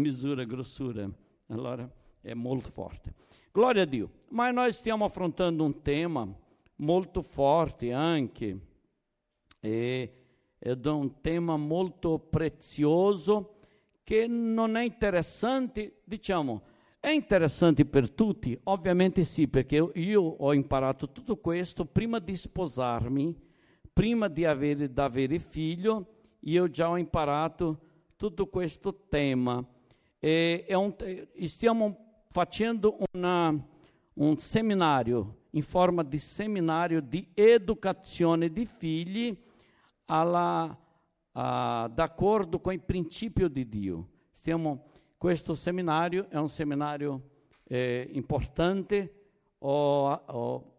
misura, grossura. Allora è molto forte. Glória a Dio. Mas nós stiamo affrontando um tema molto forte anche. E è un tema molto prezioso che non è interessante, diciamo, è interessante per tutti? Ovviamente sì, perché io ho imparato tutto questo prima di sposarmi, prima di avere, di avere figlio, io già ho imparato tutto questo tema. E, facendo una, un seminario in forma di seminario di educazione di figli alla, d'accordo com o princípio de Dio. Stiamo, questo seminario è un eh, importante, ho, ho,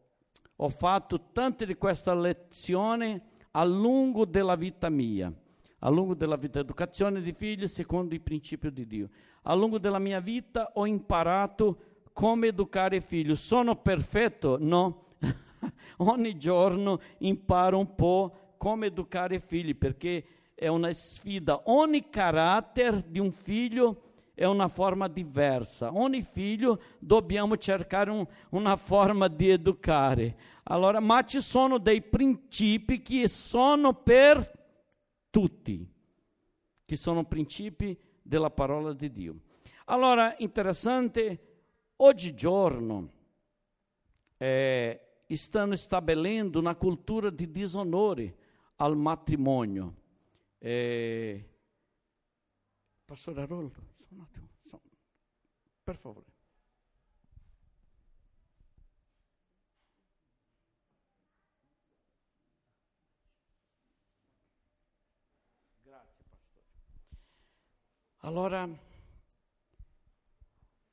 ho, fatto tante di queste lezioni a lungo della vita mia, a lungo della vita, educazione di figli secondo il principio di Dio. A lungo della mia vita ho imparato come educare figli. Sono perfetto? No. Ogni giorno imparo un po' come educare figli, perché è una sfida. Ogni carattere di un figlio è una forma diversa. Ogni figlio dobbiamo cercare un, una forma di educare. Allora, ma ci sono dei principi che sono per tutti, che sono principi della parola di Dio. Allora, interessante, oggigiorno eh, stanno stabilendo una cultura di disonore al matrimonio. Eh, Pastore Aroldo, un attimo, per favore. Allora,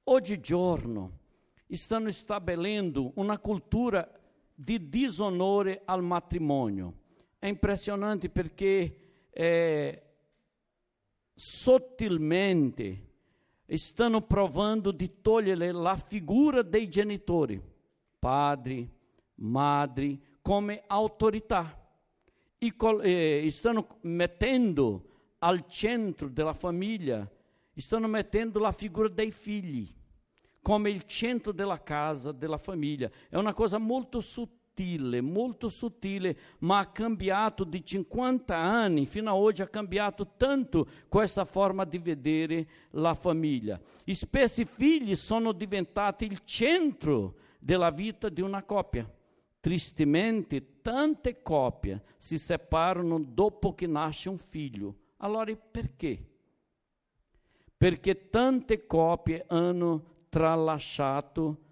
oggigiorno stanno stabilendo una cultura di disonore al matrimonio è impressionante perché eh, sottilmente stanno provando di togliere la figura dei genitori, padri, madri, come autorità. E, eh, stanno mettendo al centro della famiglia, stanno mettendo la figura dei figli come il centro della casa, della famiglia. È una cosa molto sottile molto sottile, ma ha cambiato di 50 anni fino a oggi, ha cambiato tanto questa forma di vedere la famiglia. Spessi figli sono diventati il centro della vita di una coppia. Tristemente, tante coppie si separano dopo che nasce un figlio. Allora perché? Perché tante coppie hanno tralasciato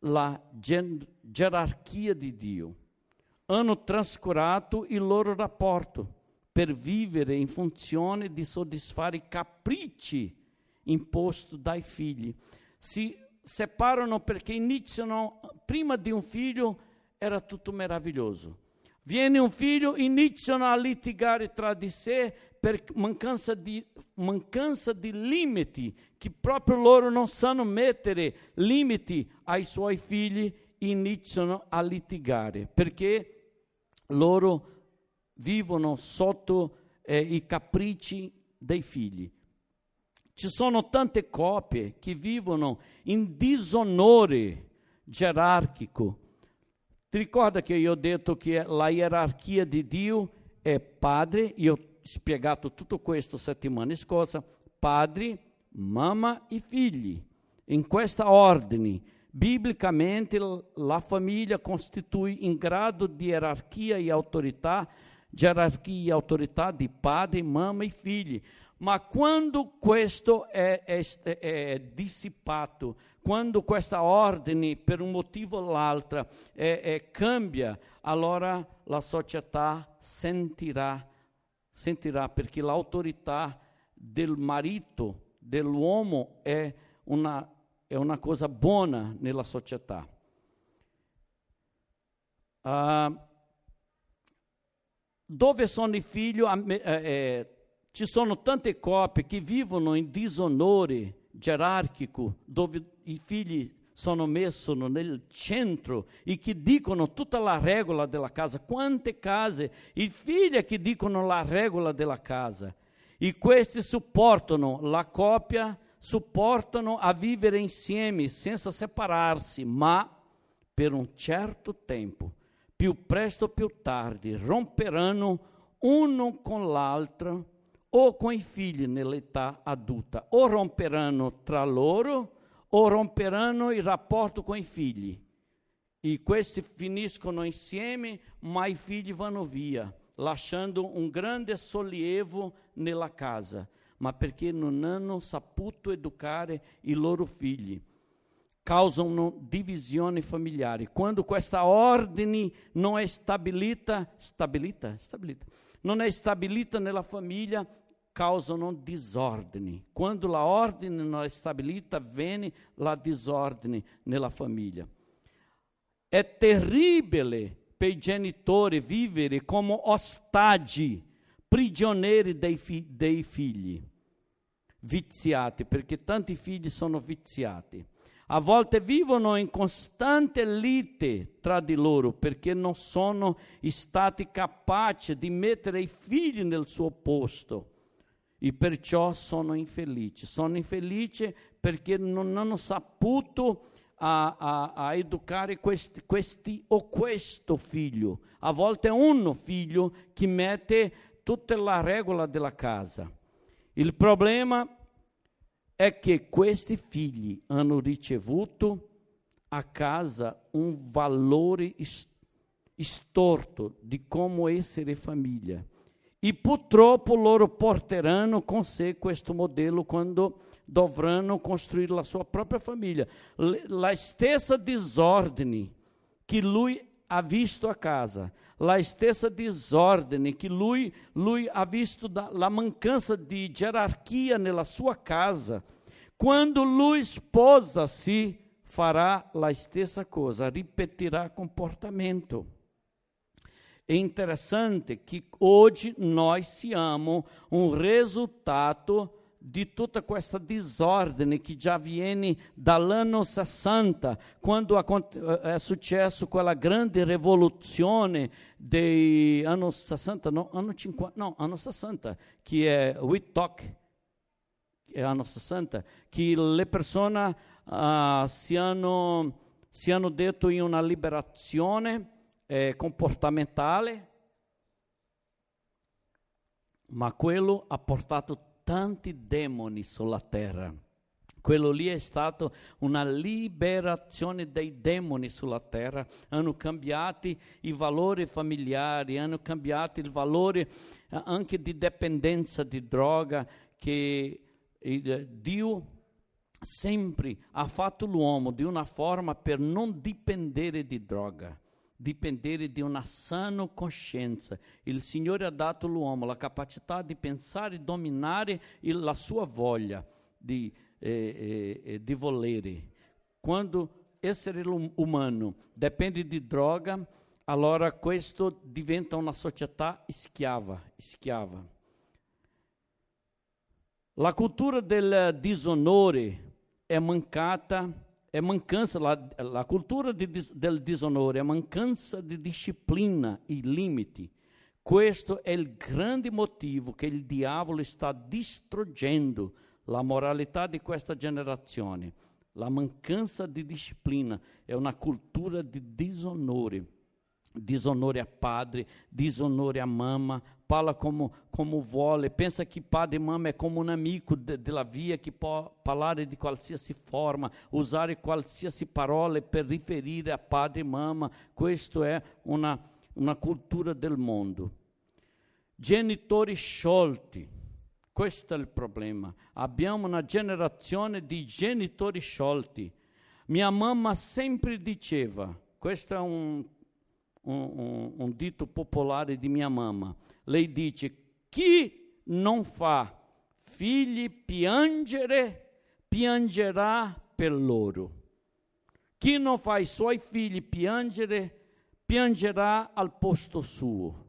la gerarchia di Dio. Hanno trascurato il loro rapporto per vivere in funzione di soddisfare i capricci imposti dai figli. Si separano perché iniziano, prima di un figlio era tutto meraviglioso. Viene un figlio, iniziano a litigare tra di sé per mancanza di, mancanza di limiti, che proprio loro non sanno mettere limiti ai suoi figli, iniziano a litigare perché loro vivono sotto eh, i capricci dei figli. Ci sono tante coppie che vivono in disonore gerarchico. Ti ricorda che io ho detto che la gerarchia di Dio è padre, io spiegato tutto questo settimana scorsa, padre, mamma e figli, in questa ordine. Biblicamente, la famiglia costitui in grado di gerarchia e autorità, gerarchia e autorità di padre, mamma e figli. Ma quando questo è, è, è dissipato, quando questa ordine, per un motivo o l'altro, cambia, allora la società sentirà sentirà perché l'autorità del marito, dell'uomo è una, è una cosa buona nella società. Uh, dove sono i figli, eh, eh, ci sono tante coppie che vivono in disonore gerarchico, dove i figli sono messi nel centro e che dicono tutta la regola della casa. Quante case, i figli che dicono la regola della casa. E questi supportano la coppia supportano a vivere insieme senza separarsi, ma per un certo tempo, più presto o più tardi, romperanno uno con l'altro o con i figli nell'età adulta, o romperanno tra loro o romperanno il rapporto con i figli. E questi finiscono insieme, ma i figli vanno via, lasciando un grande sollievo nella casa, ma perché non hanno saputo educare i loro figli. Causano divisioni familiari. Quando questa ordine non è stabilita, stabilita, stabilita, non è stabilita nella famiglia, causano disordine. Quando la ordine non è stabilita, viene la disordine nella famiglia. È terribile per i genitori vivere come ostaggi, prigionieri dei, fi- dei figli, viziati, perché tanti figli sono viziati. A volte vivono in costante lite tra di loro perché non sono stati capaci di mettere i figli nel suo posto e perciò sono infelici. Sono infelici perché non hanno saputo a, a, a educare questi, questi, o questo figlio. A volte è uno figlio che mette tutta la regola della casa. Il problema è che questi figli hanno ricevuto a casa un valore storto di come essere famiglia e purtroppo loro porteranno con sé questo modello quando dovranno costruire la sua propria famiglia. La stessa disordine che lui ha visto a casa, la stessa disordine che lui, lui ha visto da, la mancanza di gerarchia nella sua casa, quando lui sposa-se, farà la stessa cosa, ripetirà comportamento. È interessante che oggi noi siamo un risultato di tutta questa disordine che già viene dall'anno 60, quando eh, è successo quella grande rivoluzione dei anni 60, no, anno 50, no, anno 60, che è Whitlock, è anno 60, che le persone uh, si, hanno, si hanno detto in una liberazione eh, comportamentale, ma quello ha portato tanti demoni sulla terra. Quello lì è stato una liberazione dei demoni sulla terra, hanno cambiato i valori familiari, hanno cambiato il valore eh, anche di dipendenza di droga che Dio sempre ha fatto l'uomo di una forma per non dipendere di droga dipendere di una sana coscienza. Il Signore ha dato all'uomo la capacità di pensare e dominare la sua voglia di, eh, eh, di volere. Quando essere umano dipende di droga, allora questo diventa una società schiava, schiava. La cultura del disonore è mancata é mancança, a cultura de, del desonore é mancança de disciplina e limite. Questo è il grande motivo che il diavolo sta distruggendo la moralità di questa generazione. La mancanza di disciplina è una cultura di disonore. Disonore a padre, disonore a mamma, fala como, como vuole, pensa que padre e mamma é como um amigo della via que falar de qualsiasi forma, usare qualsiasi parole per riferire a padre e mamma. Questo è una, una cultura del mondo. Genitori sciolti. Questo è il problema. Abbiamo una generazione di genitori sciolti. Mia mamma sempre diceva, questo è un, un, un dito popolare di mia mamma, lei dice, chi non fa figli piangere, piangerà per loro. Chi non fa suoi figli piangere, piangerà al posto suo,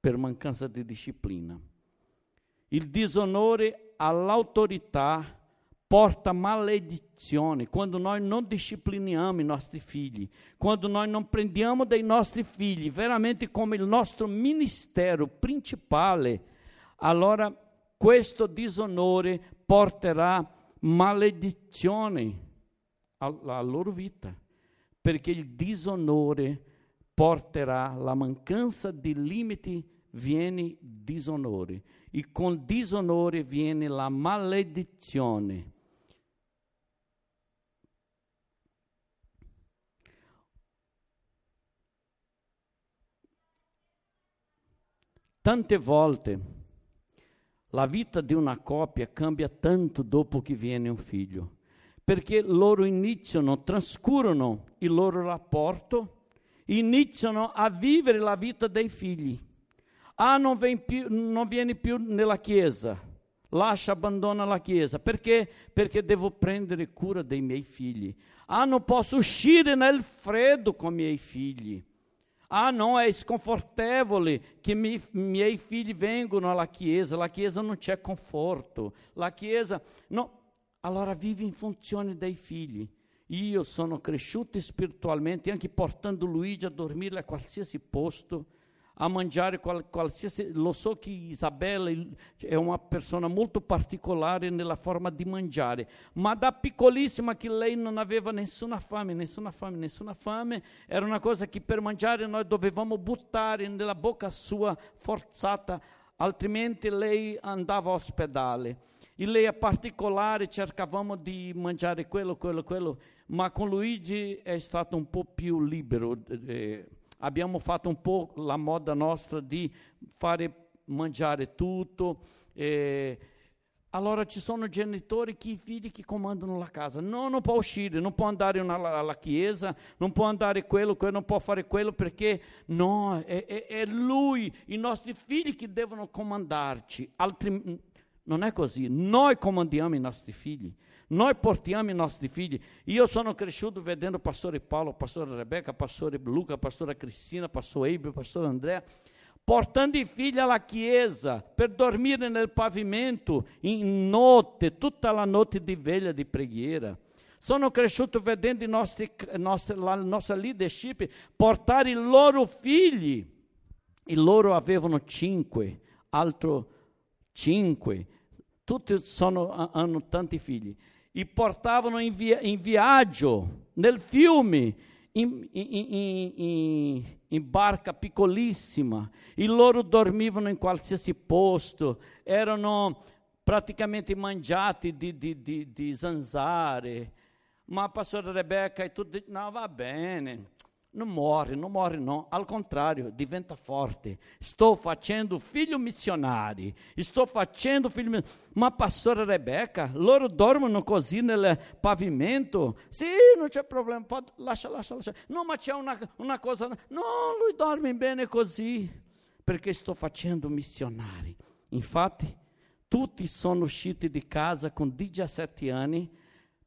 per mancanza di disciplina. Il disonore all'autorità porta maledizione quando noi non discipliniamo i nostri figli, quando noi non prendiamo dei nostri figli veramente come il nostro ministero principale, allora questo disonore porterà maledizione alla loro vita, perché il disonore porterà la mancanza di limiti, viene disonore, e con disonore viene la maledizione. Tante volte la vita di una coppia cambia tanto dopo che viene un figlio, perché loro iniziano, trascurano il loro rapporto, iniziano a vivere la vita dei figli. Ah, non, più, non viene più nella chiesa, lascia, abbandona la chiesa, perché? Perché devo prendere cura dei miei figli. Ah, non posso uscire nel freddo con i miei figli ah, não, é sconfortevole che mi, miei figli vengono alla chiesa, la chiesa non c'è conforto, la chiesa... No. Allora vive in funzione dei figli. Io sono cresciuto spiritualmente, anche portando Luigi a dormire a qualsiasi posto, a mangiare qual, qualsiasi. Lo so che Isabella è una persona molto particolare nella forma di mangiare, ma da piccolissima che lei non aveva nessuna fame, nessuna fame, nessuna fame, era una cosa che per mangiare noi dovevamo buttare nella bocca sua forzata, altrimenti lei andava all'ospedale. E lei è particolare, cercavamo di mangiare quello, quello, quello, ma con Luigi è stato un po' più libero. Eh, abbiamo fatto un po' la moda nostra di fare mangiare tutto. Eh, allora ci sono genitori che i figli che comandano la casa. No, non può uscire, non può andare alla, chiesa, non può andare quello, quello, non può fare quello perché no, è, è, è lui, i nostri figli che devono comandarci. Altri, non è così, noi comandiamo i nostri figli. Noi portiamo i nostri figli. Io sono cresciuto vedendo pastore Paolo, pastore Rebecca, pastore Luca, pastora Cristina, pastore Eibe, pastore Andrea, portando i figli alla chiesa per dormire nel pavimento in notte, tutta la notte di veglia di preghiera. Sono cresciuto vedendo i nostri, nostri, la nostra leadership portare i loro figli. E loro avevano cinque, altro cinque. Tutti sono, hanno tanti figli e portavano in, via, in viaggio nel fiume, in, in, in, barca piccolissima, e loro dormivano in qualsiasi posto, erano praticamente mangiati di, di, di, di zanzare. Ma a pastora Rebecca e tutti, no, va bene, non muore, non muore no, al contrario, diventa forte. Sto facendo figlio missionari, sto facendo figlio Ma pastora Rebecca, loro dormono così nel pavimento? Sì, non c'è problema, pode, lascia, lascia, lascia. No, ma c'è una, una cosa, no, lui dorme bene così, perché sto facendo missionari. Infatti, tutti sono usciti di casa con 17 anni,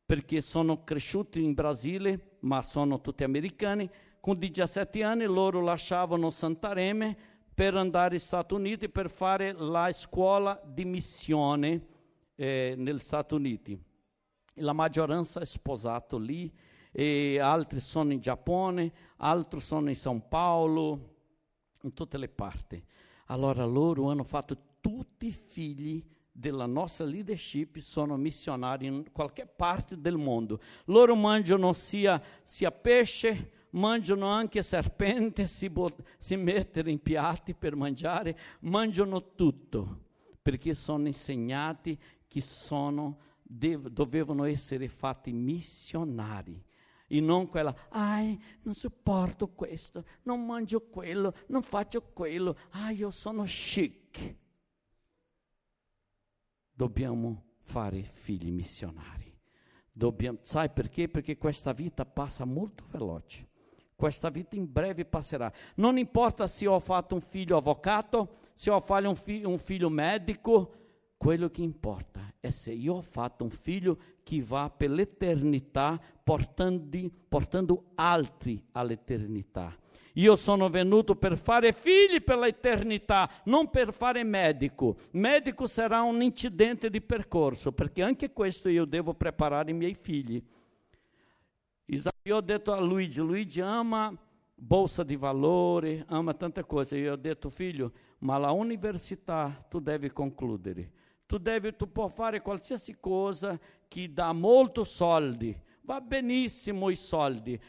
perché sono cresciuti in Brasile, ma sono tutti americani, con 17 anni loro lasciavano Santareme per andare agli Stati Uniti per fare la scuola di missione eh, negli Stati Uniti. La maggioranza è sposato lì, altri sono in Giappone, altri sono in São Paulo, in tutte le parti. Allora loro hanno fatto tutti i figli della nostra leadership sono missionari in qualche parte del mondo. Loro mangiano sia, sia pesce, mangiano anche serpente, si, si mettono in piatti per mangiare, mangiano tutto, perché sono insegnati che sono, dev, dovevano essere fatti missionari. E non quella, ai, non sopporto questo, non mangio quello, non faccio quello, ah, io sono chic. Dobbiamo fare figli missionari. Dobbiamo, sai perché? Perché questa vita passa molto veloce. Questa vita in breve passerà. Non importa se ho fatto un figlio avvocato, se ho fatto un, fi- un figlio medico, quello che importa è se io ho fatto un figlio che va per l'eternità portando, portando altri all'eternità. Io sono venuto per fare figli per l'eternità, non per fare medico. Medico sarà un incidente di percorso, perché anche questo io devo preparare i miei figli. Ho detto a Luigi, Luigi ama bolsa di valori, ama tanta coisa. E eu detto, figlio, ma la università tu devi concludere. Tu devi, tu puoi fare qualsiasi cosa che dà molto soldi. Va benissimo i soldi.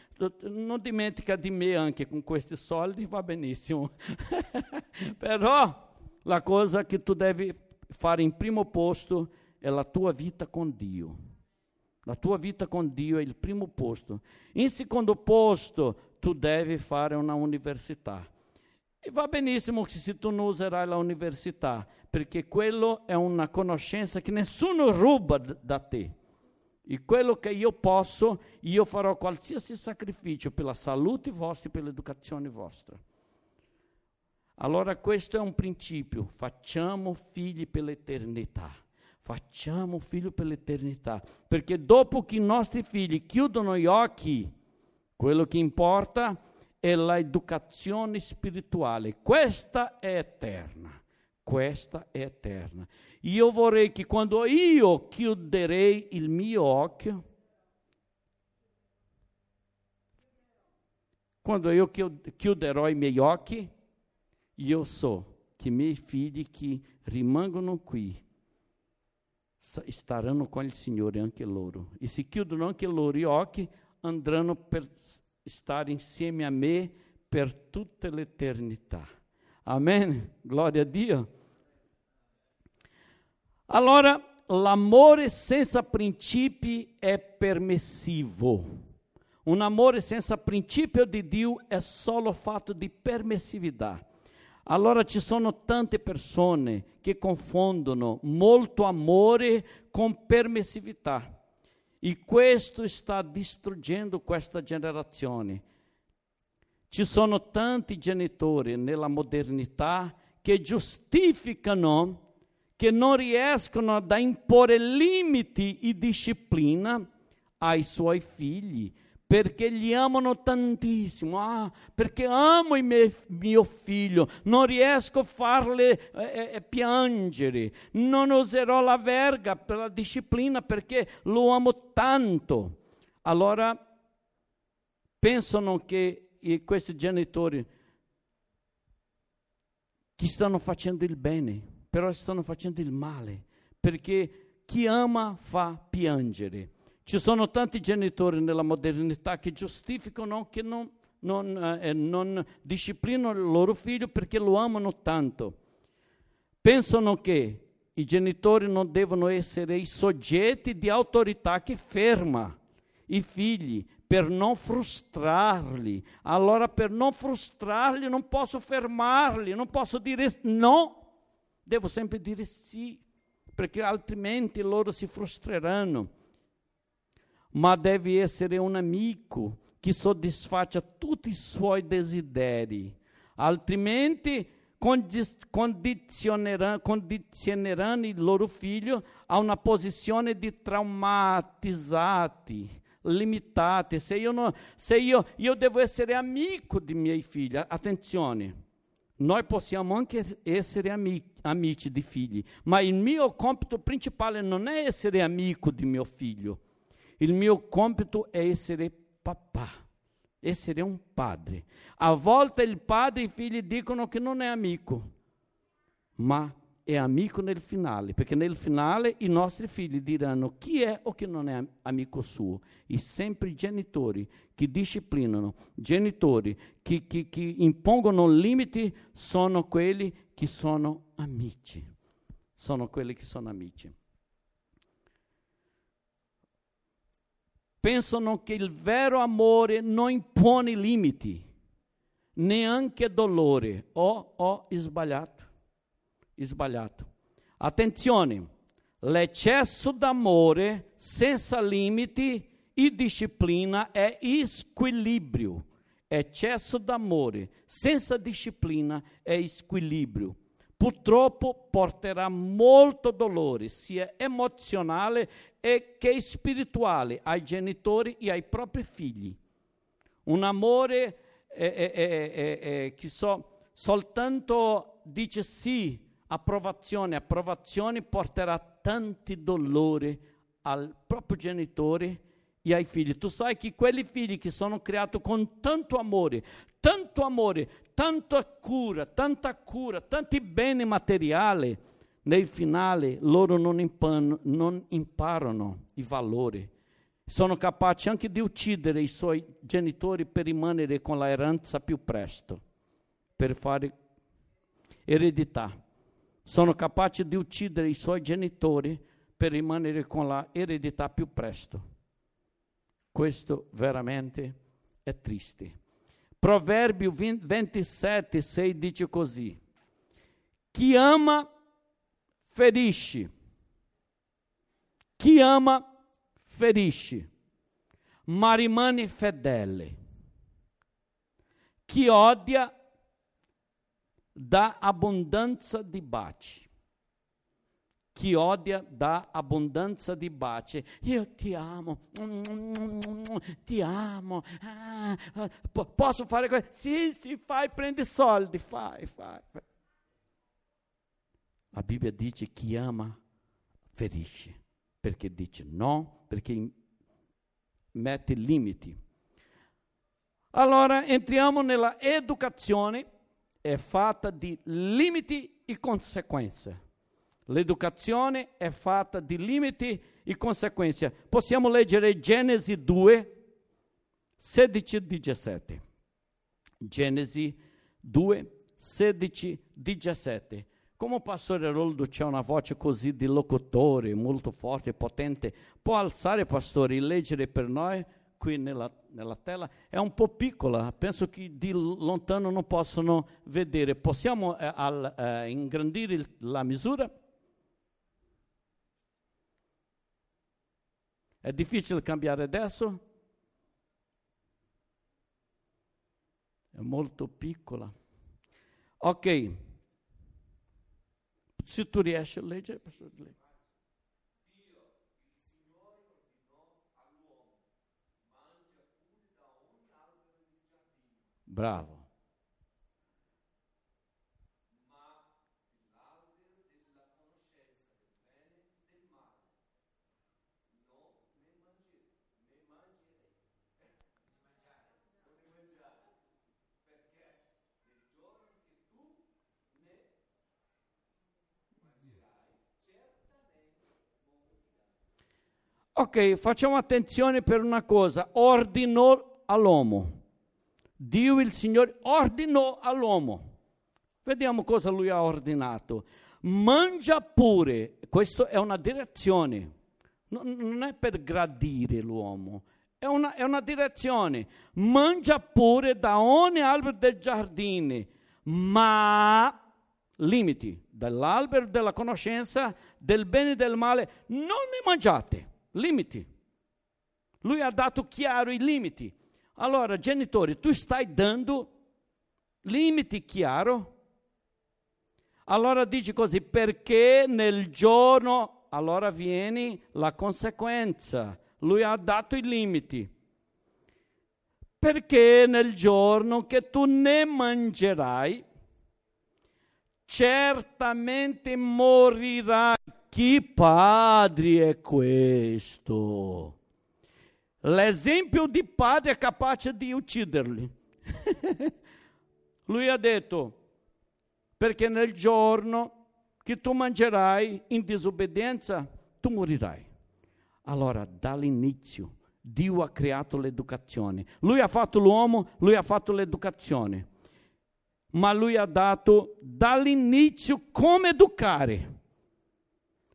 Non dimentica di me anche con questi soldi, va benissimo. Però la cosa che tu devi fare in primo posto è la tua vita con Dio. La tua vita con Dio è il primo posto. In secondo posto, tu devi fare una università. E va benissimo se tu non userai la università, perché quello è una conoscenza che nessuno ruba da te. E quello che io posso, io farò qualsiasi sacrificio per la salute vostra e per l'educazione vostra. Allora questo è un principio, facciamo figli per l'eternità. Facciamo figlio per l'eternità, perché dopo che i nostri figli chiudono gli occhi, quello che importa è l'educazione spirituale. Questa è eterna. Questa è eterna. Io vorrei che quando io chiuderei il mio occhio, quando io chiuderò i miei occhi, io so che i miei figli che rimangono qui staranno con il Signore anche loro. E se chiudono anche loro gli occhi, andranno per stare insieme a me per tutta l'eternità. Amen. Glória a Dio. Allora, l'amore senza principi è permissivo. Un amore senza principio di Dio è solo fatto di permissività. Allora ci sono tante persone che confondono molto amore con permissività e questo sta distruggendo questa generazione. Ci sono tanti genitori nella modernità che giustificano che non riescono ad imporre limiti e disciplina ai suoi figli perché li amano tantissimo, ah, perché amo mie, mio figlio, non riesco a farle eh, eh, eh, piangere, non userò la verga per la disciplina perché lo amo tanto. Allora pensano che questi genitori che stanno facendo il bene, però stanno facendo il male, perché chi ama fa piangere ci sono tanti genitori nella modernità che giustificano che non, non, eh, non disciplinano il loro figlio perché lo amano tanto. Pensano che i genitori non devono essere i soggetti di autorità che ferma i figli per non frustrarli. Allora, per non frustrarli, non posso fermarli, non posso dire no, devo sempre dire sì, perché altrimenti loro si frustreranno ma deve essere un amico che soddisfaça tutti i suoi desideri, altrimenti condizioneranno, condizioneranno il loro figlio a una posizione di traumatizzati, limitati. Se io, non, se io, io devo essere amico di miei figli, attenzione, noi possiamo anche essere amici, amici di figli, ma il mio compito principale non è essere amico di mio figlio, il mio compito è essere papà, essere un padre. A volte il padre e i figli dicono che non è amico, ma è amico nel finale, perché nel finale i nostri figli diranno chi è o chi non è amico suo. E sempre i genitori che disciplinano, genitori che, che, che impongono limiti, sono quelli che sono amici. Sono quelli che sono amici. Pensano che il vero amore non impone limiti, neanche dolore. Ho, ho sbagliato, sbagliato. Attenzione, l'eccesso d'amore senza limiti e disciplina è squilibrio. Eccesso d'amore senza disciplina è squilibrio purtroppo porterà molto dolore, sia emozionale che spirituale, ai genitori e ai propri figli. Un amore eh, eh, eh, che so, soltanto dice sì, approvazione, approvazione porterà tanti dolori al proprio genitore e ai figli. Tu sai che quelli figli che sono creati con tanto amore, tanto amore, tanta cura, tanta cura, tanti beni materiali, nel finale loro non, impan- non imparano i valori. Sono capaci anche di uccidere i suoi genitori per rimanere con l'eranza più presto, per fare eredità. Sono capaci di uccidere i suoi genitori per rimanere con l'eredità più presto. Questo veramente è triste. Provérbio 27, 6 dice così: Chi ama ferisce, chi ama ferisce, ma rimane fedele. Chi odia dà abbondanza di baci. Chi odia dà abbondanza di baci. Io ti amo, ti amo. Ah, posso fare questo? Sì, sì, fai, prendi soldi, fai, fai. La Bibbia dice chi ama ferisce, perché dice no, perché mette limiti. Allora entriamo nella educazione, è fatta di limiti e conseguenze. L'educazione è fatta di limiti e conseguenze. Possiamo leggere Genesi 2, 16 e 17. Genesi 2, 16 e 17. Come pastore Roldo c'è una voce così di locutore, molto forte e potente, può alzare, pastore, e leggere per noi qui nella, nella, tela? È un po' piccola, penso che di lontano non possono vedere. Possiamo eh, al, eh, ingrandire il, la misura? È difficile cambiare adesso? È molto piccola. Ok. Se tu riesci a leggere, pastor, legge. Bravo. Ok, facciamo attenzione per una cosa, ordinò all'uomo. Dio il Signore ordinò all'uomo. Vediamo cosa lui ha ordinato. Mangia pure, questa è una direzione, non è per gradire l'uomo, è una, è una direzione. Mangia pure da ogni albero del giardino, ma limiti dall'albero della conoscenza del bene e del male non ne mangiate limiti. Lui ha dato chiaro i limiti. Allora, genitori, tu stai dando limiti chiaro? Allora dici così, perché nel giorno, allora viene la conseguenza. Lui ha dato i limiti. Perché nel giorno che tu ne mangerai, certamente morirai. Che padre è questo? L'esempio di padre è capace di ucciderli. Lui ha detto, perché nel giorno che tu mangerai in disobbedienza, tu morirai. Allora, dall'inizio, Dio ha creato l'educazione. Lui ha fatto l'uomo, lui ha fatto l'educazione. Ma lui ha dato dall'inizio come educare.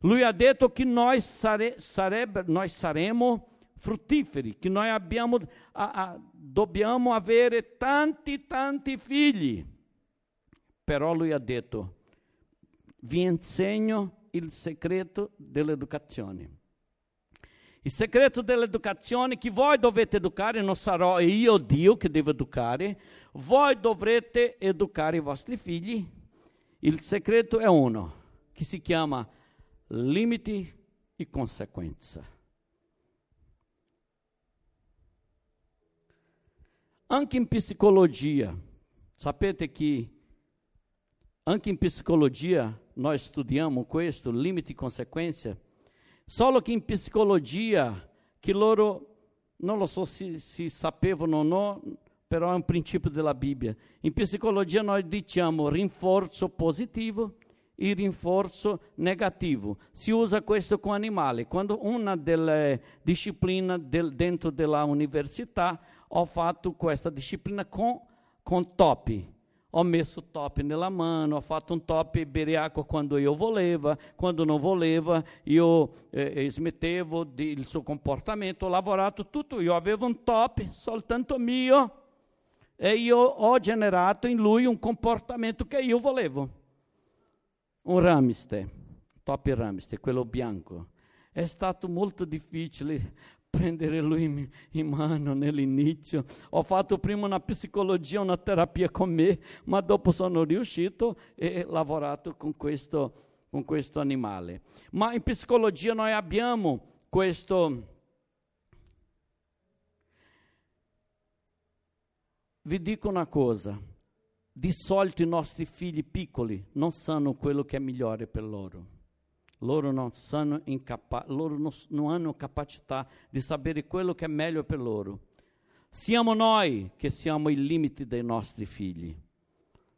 Lui ha detto che noi, sare, sarebbe, noi saremo fruttiferi, che noi abbiamo, a, a, dobbiamo avere tanti, tanti figli. Però lui ha detto, vi insegno il segreto dell'educazione. Il segreto dell'educazione che voi dovete educare, non sarò io Dio che devo educare, voi dovrete educare i vostri figli. Il segreto è uno, che si chiama limiti e conseguenza. Anche in psicologia, sapete che anche in psicologia nós studiamo questo, limiti e conseguenze, solo che in psicologia, che loro, non lo so se, se sapevano o no, però è un principio della Bibbia. In psicologia noi diciamo rinforzo positivo il rinforzo negativo. Si usa questo con animali. Quando una delle discipline del, dentro della università ho fatto questa disciplina con, con topi. Ho messo top nella mano, ho fatto un top acqua quando io volevo, quando non volevo io eh, smettevo di, il suo comportamento, ho lavorato tutto, io avevo un top soltanto mio e io ho generato in lui un comportamento che io volevo. Un ramiste, top ramiste, quello bianco. È stato molto difficile prendere lui in mano nell'inizio. Ho fatto prima una psicologia, una terapia con me, ma dopo sono riuscito e ho lavorato con questo, con questo animale. Ma in psicologia noi abbiamo questo Vi dico una cosa, di solito i nostri figli piccoli non sanno quello che è migliore per loro. Loro non, incapa- loro non, non hanno capacità di sapere quello che è meglio per loro. Siamo noi che siamo i limiti dei nostri figli.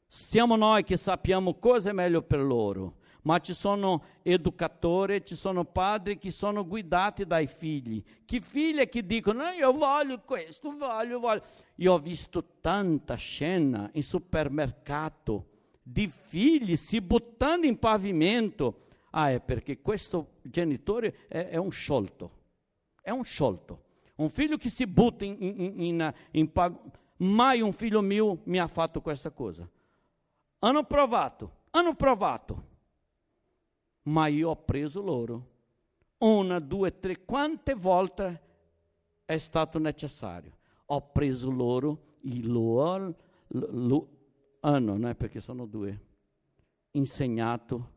Siamo noi che sappiamo cosa è meglio per loro ma ci sono educatori, ci sono padri che sono guidati dai figli. Che figli che dicono, io voglio questo, voglio, voglio. Io ho visto tanta scena in supermercato di figli si buttando in pavimento. Ah, è perché questo genitore è, è un sciolto, è un sciolto. Un figlio che si butta in, in, in, in pavimento. Mai un figlio mio mi ha fatto questa cosa. Hanno provato, hanno provato ma io ho preso loro. Una, due, tre, quante volte è stato necessario? Ho preso loro, il loro, lo, ah no, non è perché sono due, insegnato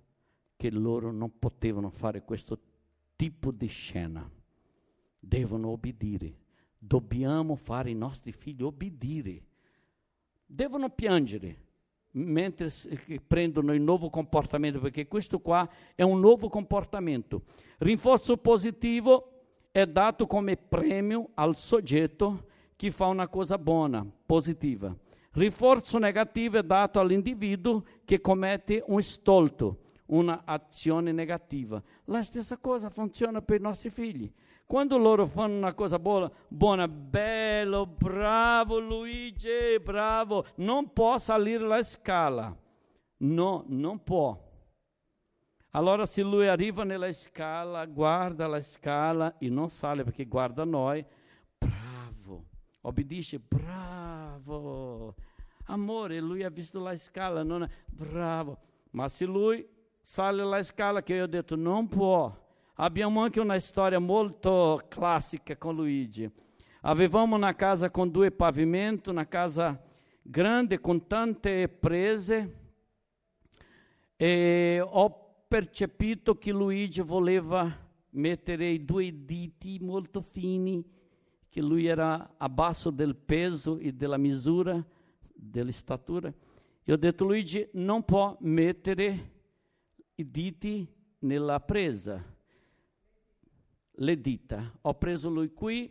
che loro non potevano fare questo tipo di scena. Devono obbedire. Dobbiamo fare i nostri figli obbedire. Devono piangere mentre prendono il nuovo comportamento, perché questo qua è un nuovo comportamento. Rinforzo positivo è dato come premio al soggetto che fa una cosa buona, positiva. Rinforzo negativo è dato all'individuo che commette un stolto, un'azione negativa. La stessa cosa funziona per i nostri figli. Quando loro fanno una cosa buona, buona, bello, bravo Luigi, bravo, non può salire la scala. No, non può. Allora se lui arriva nella scala, guarda la scala e non sale perché guarda noi, bravo, obbedisce, bravo. Amore, lui ha visto la scala, non è bravo. Ma se lui sale la scala che io ho detto non può, Abbiamo anche una storia molto classica con Luigi. Avevamo una casa con due pavimenti, una casa grande con tante prese e ho percepito che Luigi voleva mettere due diti molto fini, che lui era abbasso del peso e della misura, della statura. E ho detto, Luigi, non può mettere i diti nella presa le dita. Ho preso lui qui,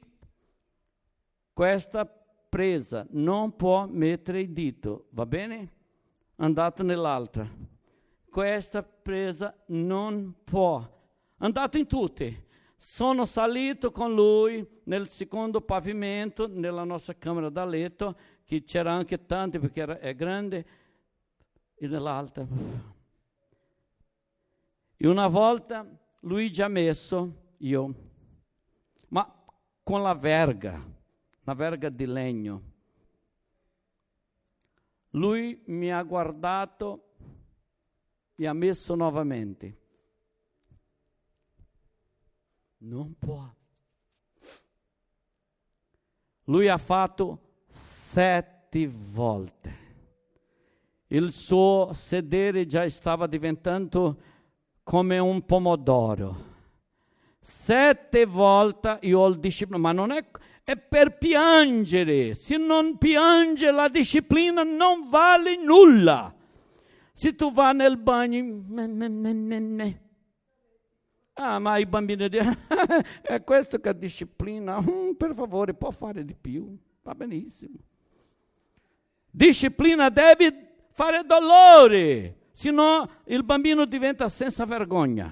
questa presa non può mettere il dito, va bene? Andato nell'altra. Questa presa non può. Andato in tutte. Sono salito con lui nel secondo pavimento, nella nostra camera da letto, che c'era anche tanti perché era, è grande, e nell'altra. E una volta lui già messo io, ma con la verga, la verga di legno. Lui mi ha guardato e ha messo nuovamente. Non può. Lui ha fatto sette volte. Il suo sedere già stava diventando come un pomodoro Sette volte io ho il disciplina, ma non è, è per piangere. Se non piange la disciplina non vale nulla. Se tu vai nel bagno, ne, ne, ne, ah, ma i bambini dicono, è questo che disciplina, mm, per favore, può fare di più, va benissimo. Disciplina deve fare dolore, senão il bambino diventa senza vergogna.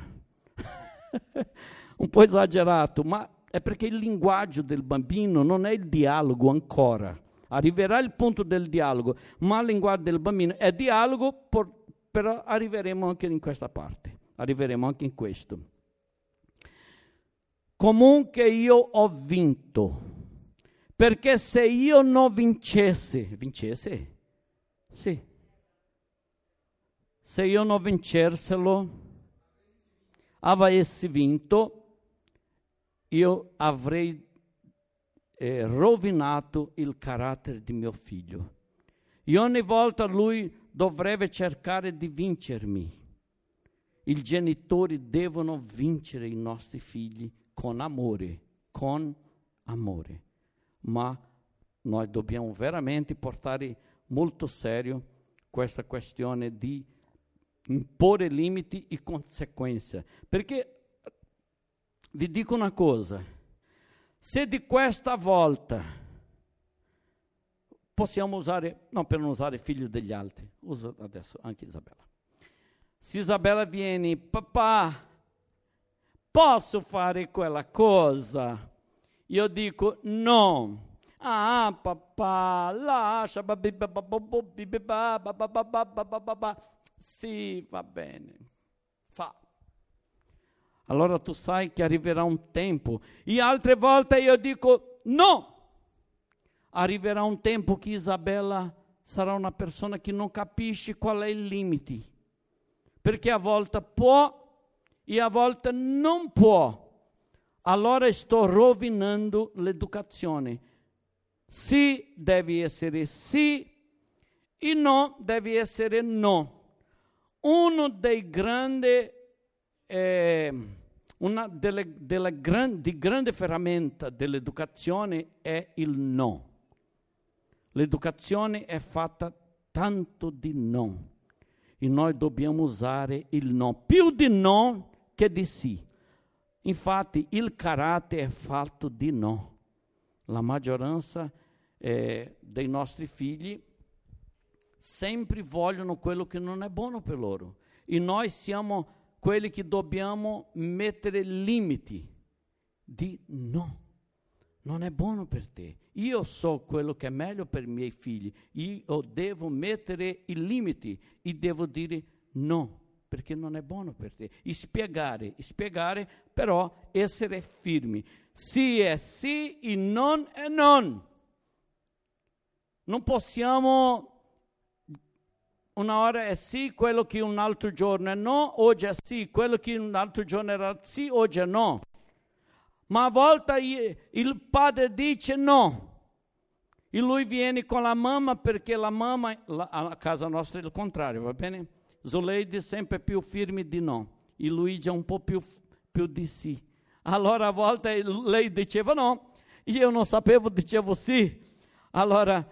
un po' esagerato, ma è perché il linguaggio del bambino non è il dialogo ancora. Arriverà il punto del dialogo, ma il linguaggio del bambino è dialogo, però arriveremo anche in questa parte, arriveremo anche in questo. Comunque io ho vinto, perché se io non vincessi, vincesse? Sì. Se io non vincesselo, avessi vinto, io avrei eh, rovinato il carattere di mio figlio. E ogni volta lui dovrebbe cercare di vincermi. I genitori devono vincere i nostri figli con amore, con amore. Ma noi dobbiamo veramente portare molto serio questa questione di imporre limiti e conseguenze. Perché vi dico una cosa, se di questa volta possiamo usare, no per non usare figli degli altri, uso adesso anche Isabella. Se Isabella viene, papà, posso fare quella cosa? Io dico no. Ah, papà, lascia. Sì, va bene. Fa allora tu sai che arriverà un tempo. E altre volte io dico no. Arriverà un tempo che Isabella sarà una persona che non capisce qual è il limite. Perché a volte può e a volte non può. Allora sto rovinando l'educazione. Sì deve essere sì e no deve essere no. Uno dei grandi eh, una delle, delle gran, di grande ferramenta dell'educazione è il no. L'educazione è fatta tanto di no e noi dobbiamo usare il no, più di no che di sì. Infatti il carattere è fatto di no. La maggioranza eh, dei nostri figli sempre vogliono quello che non è buono per loro e noi siamo quelli che dobbiamo mettere limiti di no. Non è buono per te. Io so quello che è meglio per i miei figli. Io devo mettere i limiti e devo dire no, perché non è buono per te. E spiegare, spiegare, però essere firmi. Sì è sì e non è non. Non possiamo una ora è sì, quello che un altro giorno è no, oggi è sì, quello che un altro giorno era sì, oggi è no. Ma a volte il padre dice no. E lui viene con la mamma perché la mamma, a casa nostra è il contrario, va bene? Zuleide sempre più firme di no e Luigi è un po' più, più di sì. Allora a volte lei diceva no e io non sapevo, dicevo sì. Allora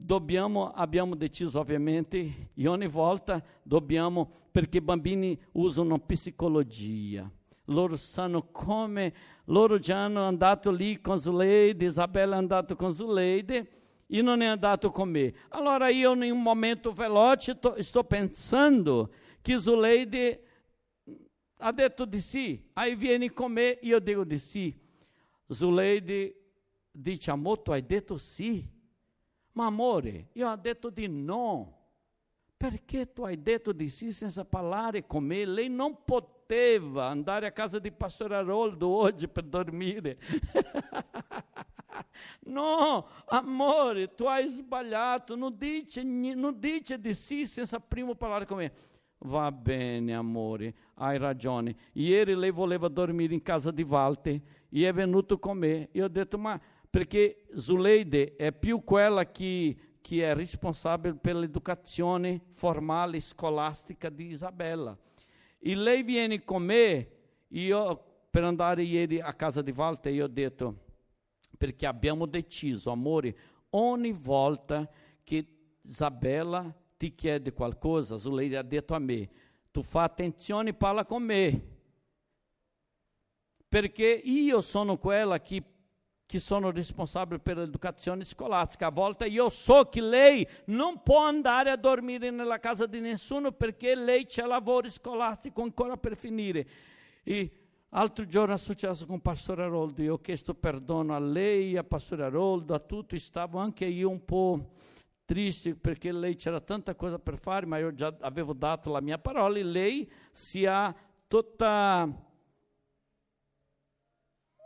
dobbiamo, abbiamo deciso ovviamente, e ogni volta dobbiamo, perché i bambini usano psicologia, loro sanno come, loro già hanno andato lì con Zuleide, Isabella è andato con Zuleide, e non è andato con me. Allora io in un momento veloce to, sto pensando che Zuleide ha detto di sì, aí vieni con me, io dico di sì. Zuleide dice, amor, tu hai detto sì. Ma amore, io ho detto di no. Perché tu hai detto di sì senza parlare con me? Lei non poteva andare a casa di Pastore Haroldo oggi per dormire. no, amore, tu hai sbagliato, non dice, non dice di sì senza prima parlare con me. Va bene, amore, hai ragione. Ieri lei voleva dormire in casa di Walter e è venuto con me. Io ho detto, ma perché Zuleide è più quella che, che è responsabile per l'educazione formale scolastica di Isabella. E lei viene con me, io per andare ieri a casa di Walter, io ho detto, perché abbiamo deciso, amore, ogni volta che Isabella ti chiede qualcosa, Zuleide ha detto a me, tu fa attenzione e parla con me, perché io sono quella che che sono responsabili per l'educazione scolastica. A volte io so che lei non può andare a dormire nella casa di nessuno perché lei c'è lavoro scolastico ancora per finire. E Altro giorno è successo con Pastore Aroldo, io ho chiesto perdono a lei, a Pastore Aroldo, a tutti, stavo anche io un po' triste perché lei c'era tanta cosa per fare, ma io già avevo dato la mia parola e lei si è tutta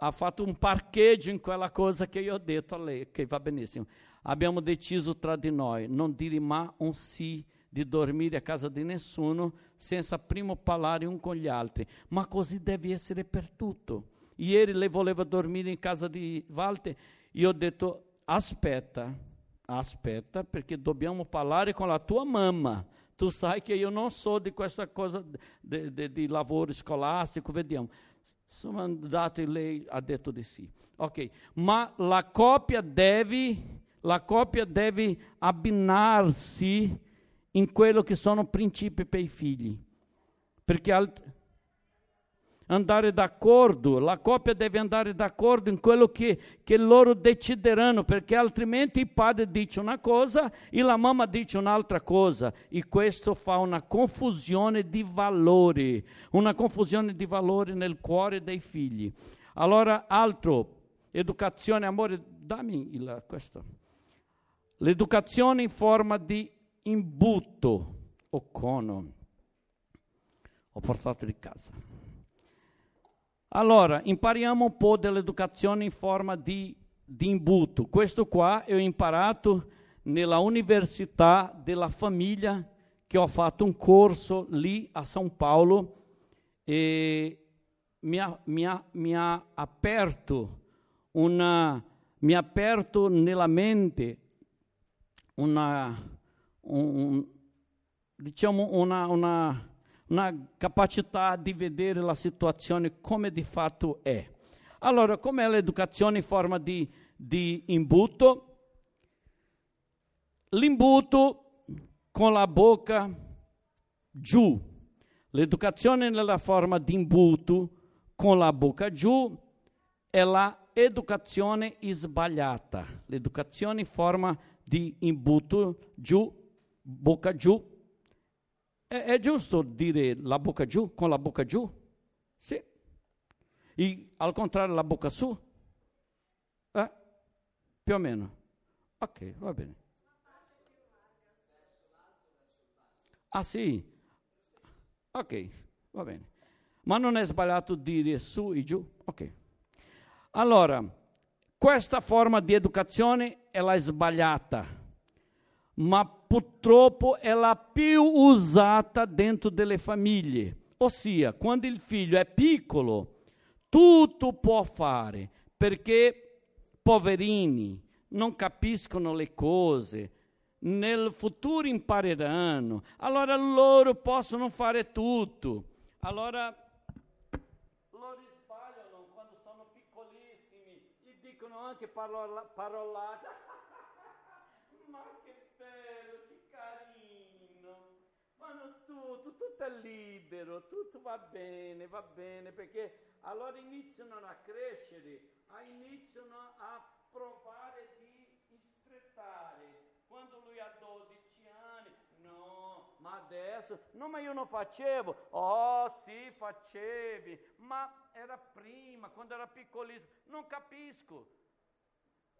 ha fatto un parcheggio in quella cosa che io ho detto a lei, che va benissimo. Abbiamo deciso tra di noi non dire mai un sì di dormire a casa di nessuno senza prima parlare un con gli altri, ma così deve essere per tutto. Ieri lei voleva dormire in casa di Walter, io ho detto aspetta, aspetta perché dobbiamo parlare con la tua mamma. Tu sai che io non so di questa cosa di lavoro scolastico, vediamo. Sono andato e lei ha detto di sì. Ok, ma la coppia deve, la coppia deve abbinarsi in quello che sono principi per i figli. Perché alt- andare d'accordo, la coppia deve andare d'accordo in quello che, che loro decideranno, perché altrimenti il padre dice una cosa e la mamma dice un'altra cosa e questo fa una confusione di valori, una confusione di valori nel cuore dei figli. Allora, altro, educazione, amore, dammi il, questo. L'educazione in forma di imbuto o cono. Ho portato di casa. Allora, impariamo un po' dell'educazione in forma di, di imbuto. Questo qua ho imparato nella Università della Famiglia, che ho fatto un corso lì a São Paulo e mi ha, mi ha, mi ha aperto una, mi ha aperto nella mente una, un, diciamo una, una, una capacità di vedere la situazione come di fatto è. Allora, com'è l'educazione in forma di, di imbuto? L'imbuto con la bocca giù. L'educazione nella forma di imbuto con la bocca giù è la educazione sbagliata. L'educazione in forma di imbuto giù bocca giù. È, è, giusto dire la bocca giù con la bocca giù? Sì. E al contrario la bocca su? Eh? Più o meno. Ok, va bene. Ah sì? Ok, va bene. Ma non è sbagliato dire su e giù? Ok. Allora, questa forma di educazione è la sbagliata ma purtroppo è la più usata dentro delle famiglie. Ossia, quando il figlio è piccolo, tutto può fare, perché poverini non capiscono le cose, nel futuro impareranno, allora loro possono fare tutto. Allora loro sbagliano quando sono piccolissimi e dicono anche parolate. tutto, tutto è libero, tutto va bene, va bene, perché allora iniziano a crescere, iniziano a provare di strettare. Quando lui ha 12 anni, no, ma adesso, no, ma io non facevo, oh sì, facevi, ma era prima, quando era piccolissimo, non capisco.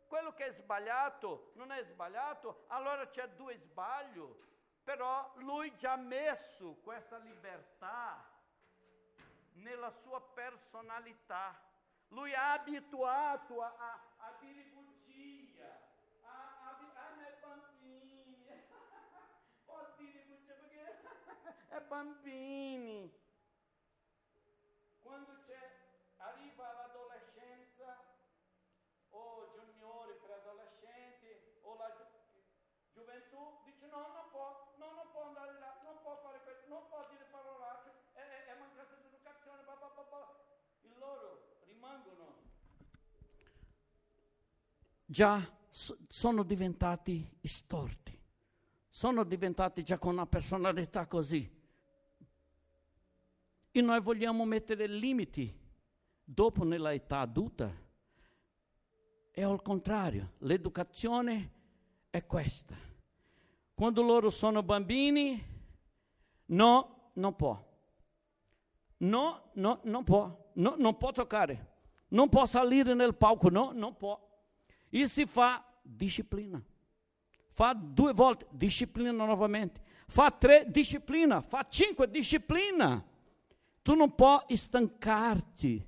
Quello che è sbagliato non è sbagliato, allora c'è due sbaglio però lui già messo questa libertà nella sua personalità. Lui è abituato a, a, a dire a, a, a me bambini, può dire perché è bambini. Quando arriva Già so, sono diventati storti, sono diventati già con una personalità così. E noi vogliamo mettere limiti dopo nella età adulta. è al contrario, l'educazione è questa. Quando loro sono bambini, no, non può. No, no, non può. No, non può toccare. Non può salire nel palco, no, non può. E si fa disciplina. Fa due volte, disciplina novamente. Fa tre, disciplina. Fa cinque, disciplina. Tu non puoi stancarti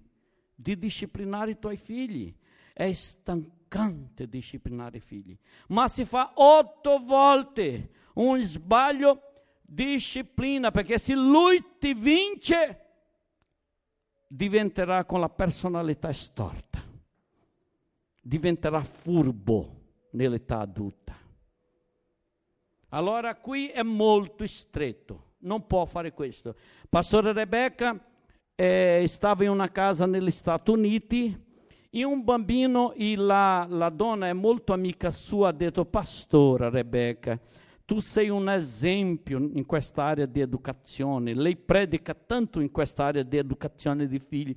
di disciplinare i tuoi figli. È stancante disciplinare i figli. Ma si fa otto volte un sbaglio, disciplina, perché se lui ti vince, diventerà con la personalità storta, diventerà furbo nell'età adulta. Allora qui è molto stretto non può fare questo. Pastore Rebecca eh, stava in una casa negli Stati Uniti e un bambino e la, la donna è molto amica sua ha detto, pastore Rebecca, tu sei un esempio in quest'area di educazione, lei predica tanto in quest'area di educazione di figli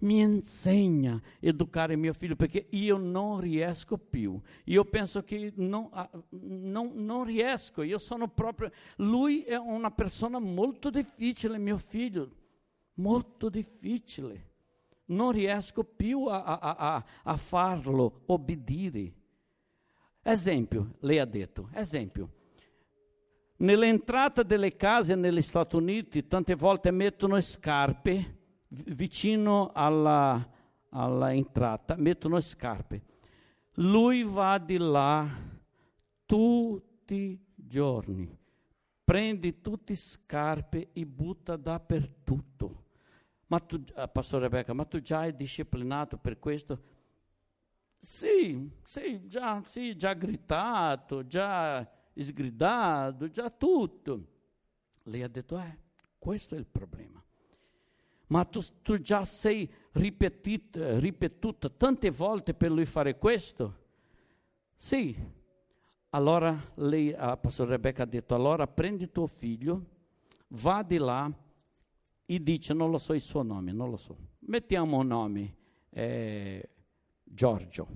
mi insegna a educare mio figlio perché io non riesco più. Io penso che non, non, non, riesco, io sono proprio... Lui è una persona molto difficile, mio figlio, molto difficile. Non riesco più a, a, a, a farlo obbedire. Esempio, lei ha detto, esempio. Nell'entrata delle case negli Stati Uniti tante volte mettono scarpe vicino alla, alla entrata, mettono scarpe. Lui va di là tutti i giorni, prende tutte le scarpe e butta dappertutto. Ma tu, eh, Pastore Rebecca, ma tu già hai disciplinato per questo? Sì, sì, già, sì, già gritato, già sgridato, già tutto. Lei ha detto, eh, questo è il problema ma tu, tu già sei ripetuta, ripetuta tante volte per lui fare questo? Sì. Allora lei, a pastor Rebecca ha detto, allora prendi tuo figlio, va di là e dice, non lo so il suo nome, non lo so. Mettiamo un nome, eh, Giorgio.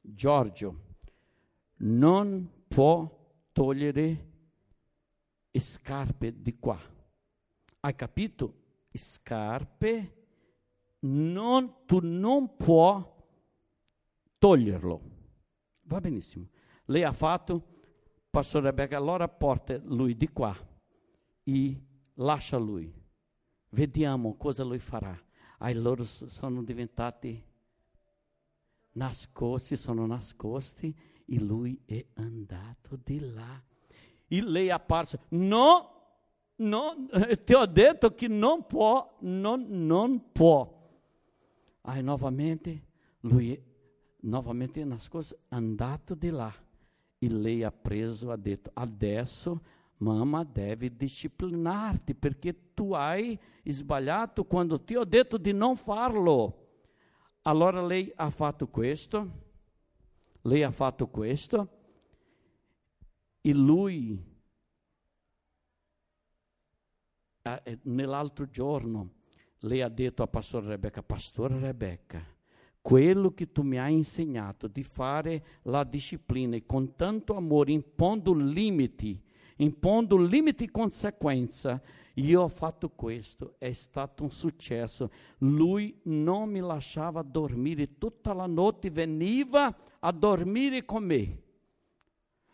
Giorgio non può togliere scarpe di qua. Hai capito? Scarpe, non, tu non puoi toglierlo. Va benissimo. Lei ha fatto, Pastore Rebecca, allora porta lui di qua e lascia lui. Vediamo cosa lui farà. Ai loro sono diventati nascosti, sono nascosti e lui è andato di là. E lei ha apparso, no, non, ti ho detto che non può, non, non può. Ah, novamente, lui novamente è nascosto, andato di là. E lei ha preso, ha detto, adesso mamma deve disciplinarti perché tu hai sbagliato quando ti ho detto di non farlo. Allora lei ha fatto questo, lei ha fatto questo e lui eh, nell'altro giorno lei ha detto a Pastore Rebecca, Pastore Rebecca, quello che tu mi hai insegnato di fare la disciplina e con tanto amore, impondo limiti, impondo limiti e conseguenza, io ho fatto questo, è stato un successo. Lui non mi lasciava dormire, tutta la notte veniva a dormire con me.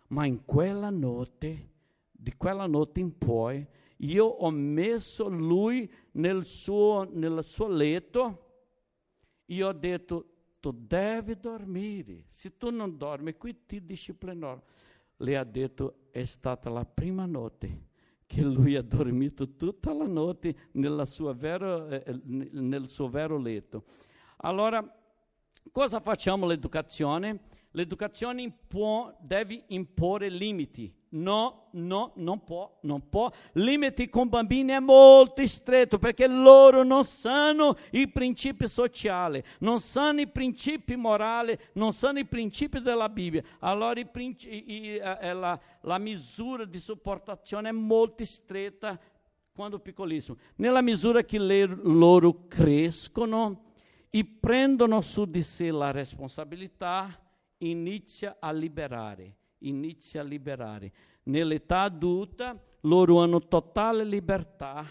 Ma in quella notte, di quella notte in poi, io ho messo lui nel suo, nel suo letto e ho detto, tu devi dormire, se tu non dormi qui ti disciplinerò. Lei ha detto, è stata la prima notte che lui ha dormito tutta la notte vero, eh, eh nel suo vero letto. Allora, cosa facciamo l'educazione? L'educazione impo- deve imporre limiti. No, no, non può, non può. Limiti con bambini è molto stretto perché loro non sanno i principi sociali, non sanno i principi morali, non sanno i principi della Bibbia. Allora principi, i, i, la, la misura di sopportazione è molto stretta quando piccolissimo. Nella misura che le, loro crescono e prendono su di sé la responsabilità, inizia a liberare, inizia a liberare. Nell'età adulta loro hanno totale libertà,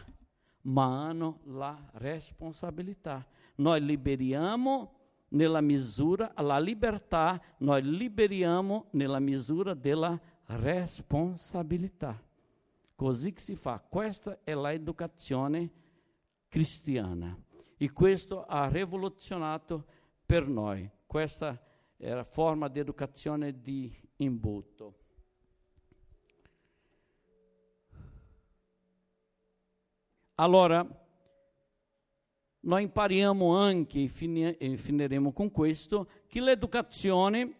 ma hanno la responsabilità. Noi liberiamo nella misura, la libertà, noi liberiamo nella misura della responsabilità. Così che si fa. Questa è l'educazione cristiana. E questo ha rivoluzionato per noi questa era forma di educazione di imbuto. Allora, noi impariamo anche, e, fini, finiremo con questo, che l'educazione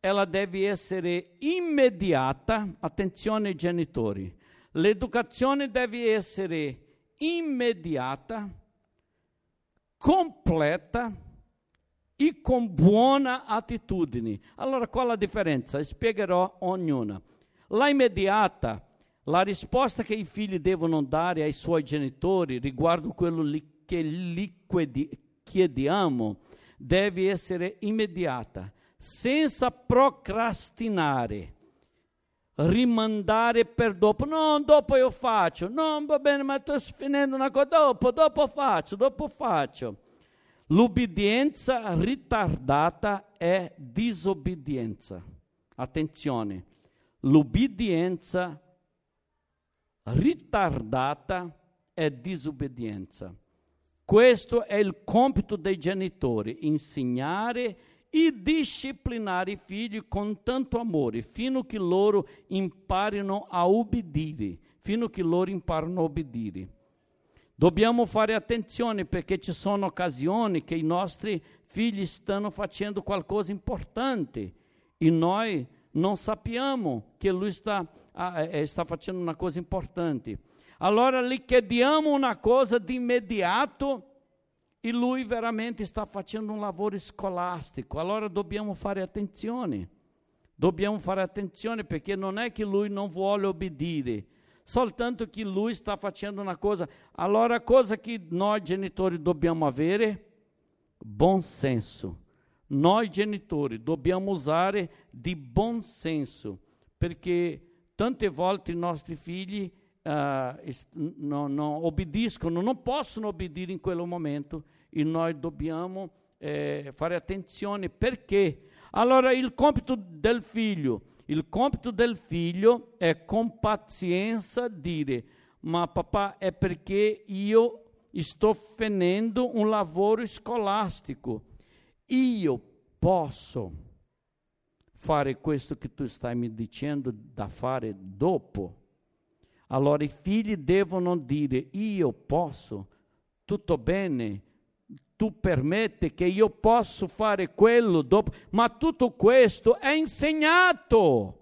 ela deve essere immediata, attenzione genitori, l'educazione deve essere immediata, completa e con buona attitudine. Allora qual la differenza? Spiegherò ognuna. La immediata, la risposta che i figli devono dare ai suoi genitori riguardo quello che li chiediamo deve essere immediata, senza procrastinare rimandare per dopo. No, dopo io faccio. No, va bene, ma sto finendo una cosa. Dopo, dopo faccio, dopo faccio. L'ubbidienza ritardata è disobbedienza. Attenzione, l'ubbidienza ritardata è disobbedienza. Questo è il compito dei genitori, insegnare e disciplinare i figli con tanto amore, fino che loro imparino a obbedire, fino che loro imparino a obbedire. Dobbiamo fare attenzione perché ci sono occasioni che i nostri figli stanno facendo qualcosa importante e noi non sappiamo che lui sta, eh, sta facendo una cosa importante. Allora gli chiediamo una cosa di immediato e lui veramente sta facendo un lavoro scolastico. Allora dobbiamo fare attenzione. Dobbiamo fare attenzione perché non è che lui non vuole obbedire, soltanto che lui sta facendo una cosa. Allora, cosa che noi genitori dobbiamo avere? Bom senso. Noi genitori dobbiamo usare di buon senso, perché tante volte i nostri figli uh, non, non obbediscono, non possono obbedire in quel momento e noi dobbiamo eh, fare attenzione perché. Allora il compito del figlio il compito del figlio è con pazienza dire, ma papà è perché io sto finendo un lavoro scolastico. Io posso fare questo che tu stai mi dicendo da fare dopo. Allora i figli devono dire, io posso, tutto bene, tu permetti che io posso fare quello dopo, ma tutto questo è insegnato.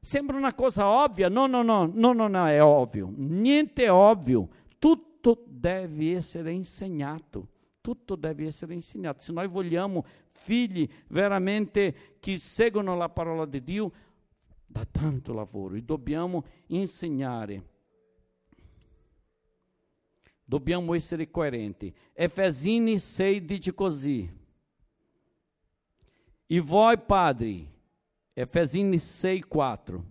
Sembra una cosa ovvia, no, no, no, no, non è ovvio, niente è ovvio, tutto deve essere insegnato, tutto deve essere insegnato. Se noi vogliamo figli veramente che seguono la parola di Dio, dà tanto lavoro e dobbiamo insegnare dobbiamo essere coerenti. Efesini 6 dice così. E voi padri, Efesini 6, 4,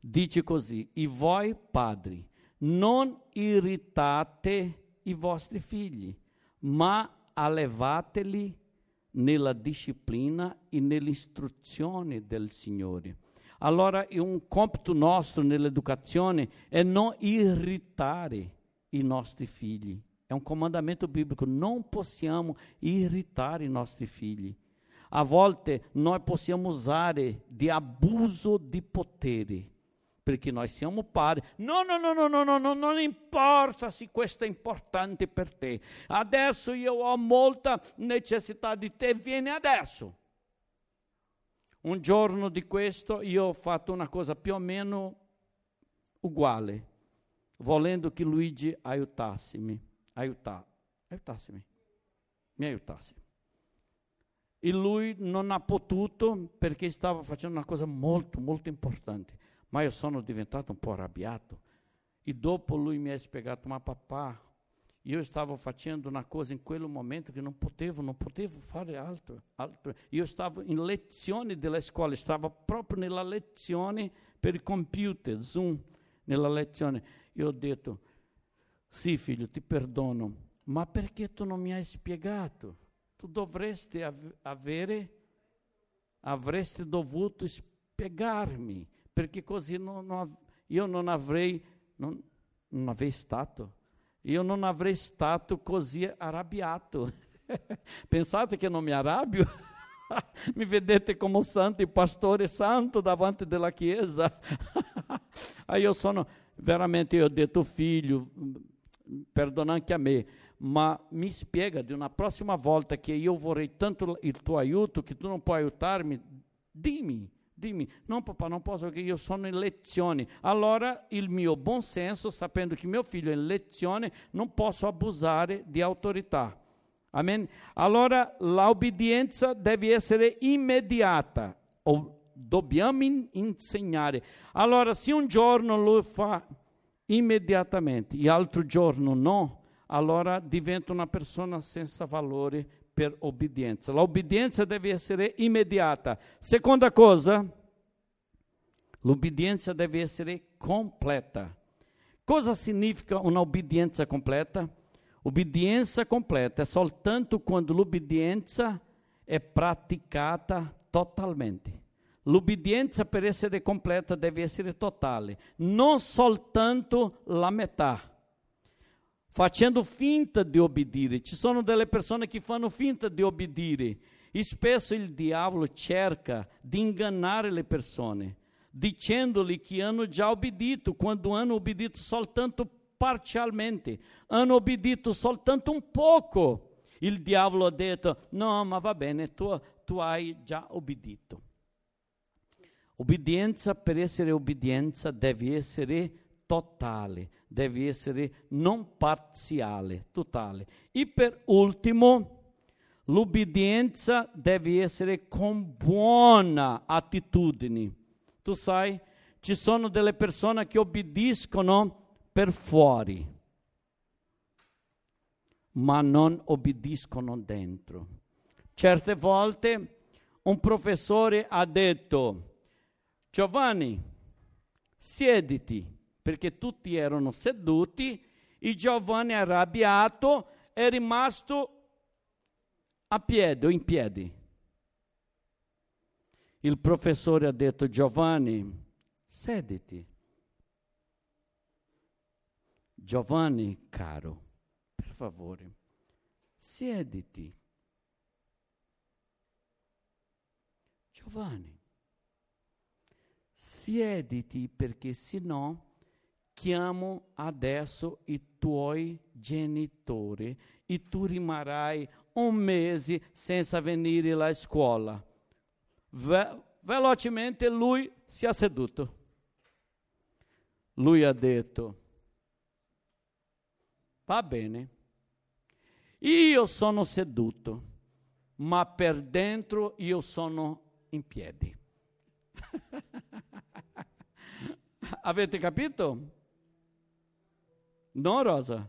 dice così, e voi padri, non irritate i vostri figli, ma allevateli nella disciplina e nell'istruzione del Signore. Allora, un compito nostro nell'educazione è non irritare i nostri figli. È un comandamento bíblico, non possiamo irritare i nostri figli. A volte noi possiamo usare di abuso di potere, perché noi siamo pari. No, no, no, no, no, no, no, non importa se questo è importante per te. Adesso io ho molta necessità di te, vieni adesso. Un giorno di questo io ho fatto una cosa più o meno uguale volendo che Luigi aiutasse-me, aiutar, aiutasse-me, mi aiutasse. E lui non ha potuto perché stava facendo una cosa molto, molto importante. Ma io sono diventato un po' arrabbiato. E dopo lui mi ha spiegato, ma papà, io stavo facendo una cosa in quel momento che non potevo, non potevo fare altro. altro. Io stavo in lezione della scuola, stavo proprio nella lezione per il computer, Zoom, nella lezione. Io ho detto, sì figlio, ti perdono, ma perché tu non mi hai spiegato? Tu dovresti av- avere, avresti dovuto spiegarmi, perché così non, non, io non avrei, non, non avrei stato io non avrei stato così arrabbiato. Pensate che non mi arrabbio? mi vedete come santo, il pastore santo davanti della chiesa. Aí io sono veramente, io ho detto figlio, perdona anche a me, ma mi spiega di una prossima volta che io vorrei tanto il tuo aiuto, che tu non puoi aiutarmi, dimmi Dimmi, no papà, non posso perché io sono in lezione. Allora il mio buon senso, sapendo che mio figlio è in lezione, non posso abusare di autorità. Amen? Allora l'obbedienza deve essere immediata, o dobbiamo in, insegnare. Allora se un giorno lo fa immediatamente e l'altro giorno no, allora diventa una persona senza valore per obbedienza. L'obbedienza deve essere immediata. Seconda cosa, l'obbedienza deve essere completa. Cosa significa una obbedienza completa? Obbedienza completa è soltanto quando l'obbedienza è praticata totalmente. L'obbedienza per essere completa deve essere totale, non soltanto la metà facendo finta di obbedire. Ci sono delle persone che fanno finta di obbedire. E spesso il diavolo cerca di ingannare le persone, dicendogli che hanno già obbedito, quando hanno obbedito soltanto parcialmente, hanno obbedito soltanto un poco. Il diavolo ha detto, no, ma va bene, tu, tu hai già obbedito. Obbedienza per essere obbedienza deve essere totale, deve essere non parziale, totale. E per ultimo, l'obbedienza deve essere con buona attitudine. Tu sai, ci sono delle persone che obbediscono per fuori, ma non obbediscono dentro. Certe volte un professore ha detto, Giovanni, siediti perché tutti erano seduti e Giovanni arrabbiato è rimasto a piedi in piedi. Il professore ha detto Giovanni, sediti. Giovanni, caro, per favore, siediti. Giovanni, siediti perché se no chiamo adesso i tuoi genitori e tu rimarrai un mese senza venire alla scuola. Ve- velocemente lui si è seduto. Lui ha detto, va bene, io sono seduto, ma per dentro io sono in piedi. Avete capito? No, Rosa?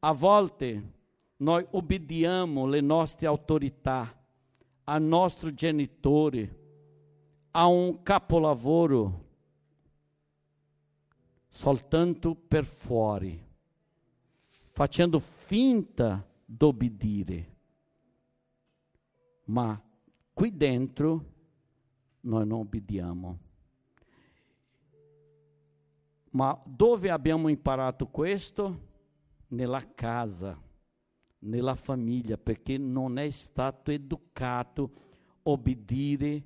A volte noi obbediamo le nostre autorità, a nostro genitore, a un capolavoro, soltanto per fuori, facendo finta di obbedire. Ma qui dentro noi non obbediamo. Ma dove abbiamo imparato questo? Nella casa, nella famiglia, perché non è stato educato obbedire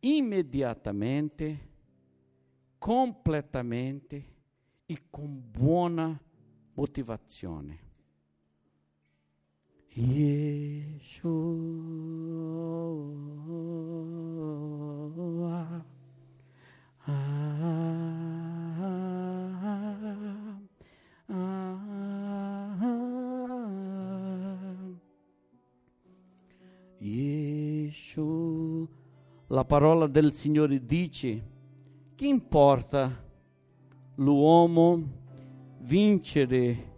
immediatamente, completamente e con buona motivazione. Yeshua. La parola del Signore dice, che importa l'uomo vincere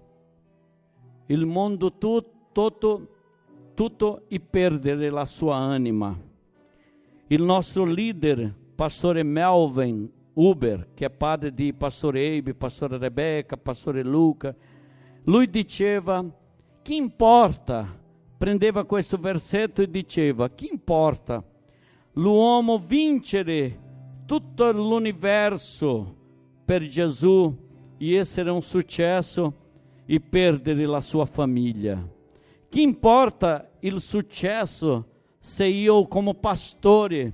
il mondo tu- tutto, tutto e perdere la sua anima. Il nostro leader, pastore Melvin Uber, che è padre di pastore Abe, pastore Rebecca, pastore Luca, lui diceva, che importa? Prendeva questo versetto e diceva, che importa? L'uomo vincere tutto l'universo per Gesù e essere un successo e perdere la sua famiglia. Che importa il successo se io come pastore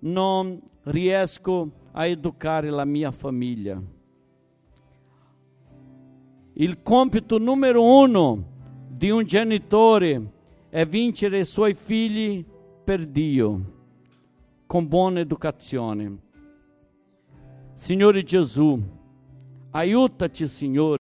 non riesco a educare la mia famiglia? Il compito numero uno di un genitore è vincere i suoi figli per Dio con buona educazione. Signore Gesù, aiutaci, Signore